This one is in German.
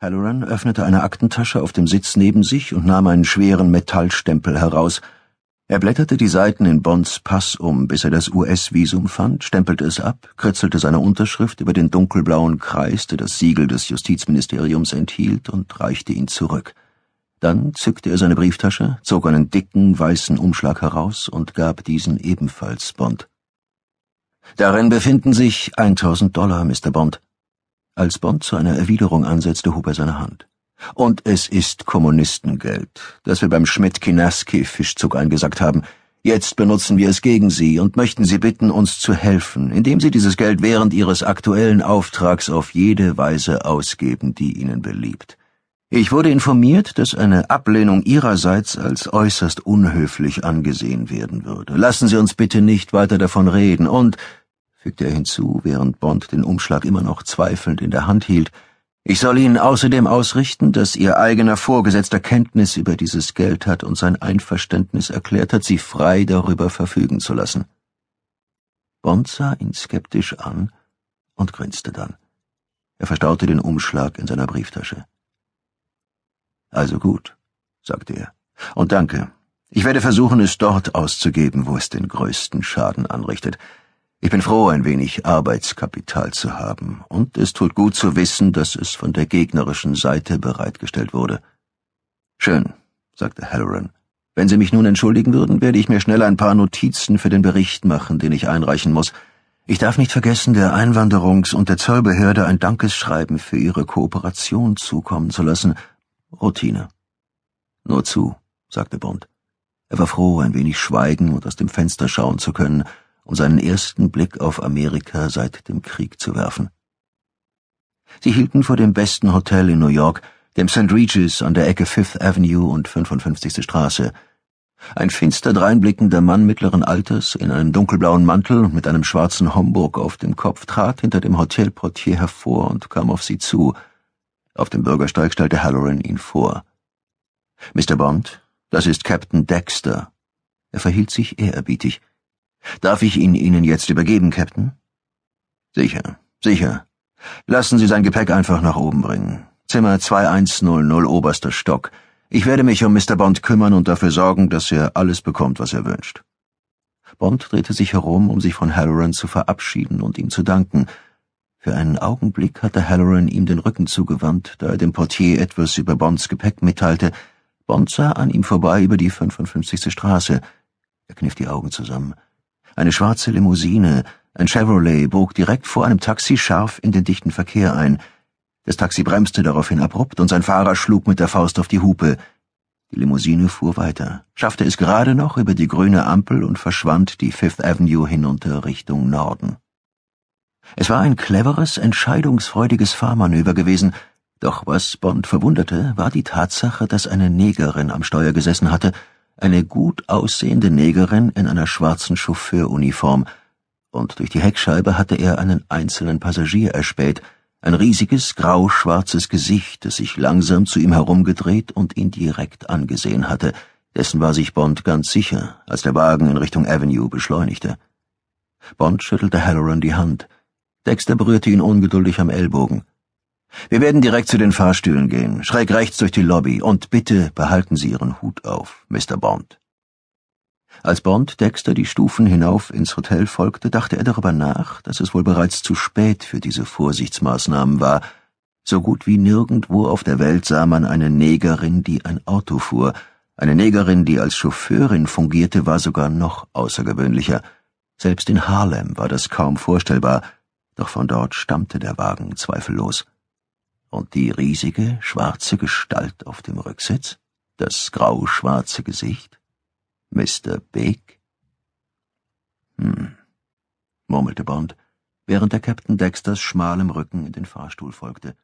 Halloran öffnete eine Aktentasche auf dem Sitz neben sich und nahm einen schweren Metallstempel heraus. Er blätterte die Seiten in Bonds Pass um, bis er das US-Visum fand, stempelte es ab, kritzelte seine Unterschrift über den dunkelblauen Kreis, der das Siegel des Justizministeriums enthielt, und reichte ihn zurück. Dann zückte er seine Brieftasche, zog einen dicken, weißen Umschlag heraus und gab diesen ebenfalls Bond. Darin befinden sich 1000 Dollar, Mr. Bond. Als Bond zu einer Erwiderung ansetzte, hob er seine Hand. Und es ist Kommunistengeld, das wir beim Schmidt-Kinaski-Fischzug eingesackt haben. Jetzt benutzen wir es gegen Sie und möchten Sie bitten, uns zu helfen, indem Sie dieses Geld während Ihres aktuellen Auftrags auf jede Weise ausgeben, die Ihnen beliebt. Ich wurde informiert, dass eine Ablehnung Ihrerseits als äußerst unhöflich angesehen werden würde. Lassen Sie uns bitte nicht weiter davon reden und fügte er hinzu, während Bond den Umschlag immer noch zweifelnd in der Hand hielt, ich soll Ihnen außerdem ausrichten, dass Ihr eigener Vorgesetzter Kenntnis über dieses Geld hat und sein Einverständnis erklärt hat, Sie frei darüber verfügen zu lassen. Bond sah ihn skeptisch an und grinste dann. Er verstaute den Umschlag in seiner Brieftasche. Also gut, sagte er. Und danke. Ich werde versuchen, es dort auszugeben, wo es den größten Schaden anrichtet. Ich bin froh, ein wenig Arbeitskapital zu haben, und es tut gut zu wissen, dass es von der gegnerischen Seite bereitgestellt wurde. Schön, sagte Halloran. Wenn Sie mich nun entschuldigen würden, werde ich mir schnell ein paar Notizen für den Bericht machen, den ich einreichen muss. Ich darf nicht vergessen, der Einwanderungs- und der Zollbehörde ein Dankesschreiben für Ihre Kooperation zukommen zu lassen. Routine. Nur zu, sagte Bond. Er war froh, ein wenig schweigen und aus dem Fenster schauen zu können, um seinen ersten Blick auf Amerika seit dem Krieg zu werfen. Sie hielten vor dem besten Hotel in New York, dem St. Regis an der Ecke Fifth Avenue und 55. Straße. Ein finster dreinblickender Mann mittleren Alters in einem dunkelblauen Mantel und mit einem schwarzen Homburg auf dem Kopf trat hinter dem Hotelportier hervor und kam auf sie zu. Auf dem Bürgersteig stellte Halloran ihn vor. Mr. Bond, das ist Captain Dexter. Er verhielt sich ehrerbietig. Darf ich ihn Ihnen jetzt übergeben, Captain? Sicher, sicher. Lassen Sie sein Gepäck einfach nach oben bringen. Zimmer 2100, oberster Stock. Ich werde mich um Mr. Bond kümmern und dafür sorgen, dass er alles bekommt, was er wünscht. Bond drehte sich herum, um sich von Halloran zu verabschieden und ihm zu danken. Für einen Augenblick hatte Halloran ihm den Rücken zugewandt, da er dem Portier etwas über Bonds Gepäck mitteilte. Bond sah an ihm vorbei über die 55. Straße. Er kniff die Augen zusammen. Eine schwarze Limousine, ein Chevrolet, bog direkt vor einem Taxi scharf in den dichten Verkehr ein. Das Taxi bremste daraufhin abrupt und sein Fahrer schlug mit der Faust auf die Hupe. Die Limousine fuhr weiter, schaffte es gerade noch über die grüne Ampel und verschwand die Fifth Avenue hinunter Richtung Norden. Es war ein cleveres, entscheidungsfreudiges Fahrmanöver gewesen, doch was Bond verwunderte, war die Tatsache, dass eine Negerin am Steuer gesessen hatte eine gut aussehende Negerin in einer schwarzen Chauffeuruniform, und durch die Heckscheibe hatte er einen einzelnen Passagier erspäht, ein riesiges, grau-schwarzes Gesicht, das sich langsam zu ihm herumgedreht und ihn direkt angesehen hatte, dessen war sich Bond ganz sicher, als der Wagen in Richtung Avenue beschleunigte. Bond schüttelte Halloran die Hand. Dexter berührte ihn ungeduldig am Ellbogen. Wir werden direkt zu den Fahrstühlen gehen, schräg rechts durch die Lobby, und bitte behalten Sie Ihren Hut auf, Mr. Bond. Als Bond Dexter die Stufen hinauf ins Hotel folgte, dachte er darüber nach, dass es wohl bereits zu spät für diese Vorsichtsmaßnahmen war. So gut wie nirgendwo auf der Welt sah man eine Negerin, die ein Auto fuhr. Eine Negerin, die als Chauffeurin fungierte, war sogar noch außergewöhnlicher. Selbst in Harlem war das kaum vorstellbar, doch von dort stammte der Wagen zweifellos. Und die riesige, schwarze Gestalt auf dem Rücksitz? Das grau-schwarze Gesicht? Mr. Big? Hm, murmelte Bond, während der Captain Dexters schmalem Rücken in den Fahrstuhl folgte.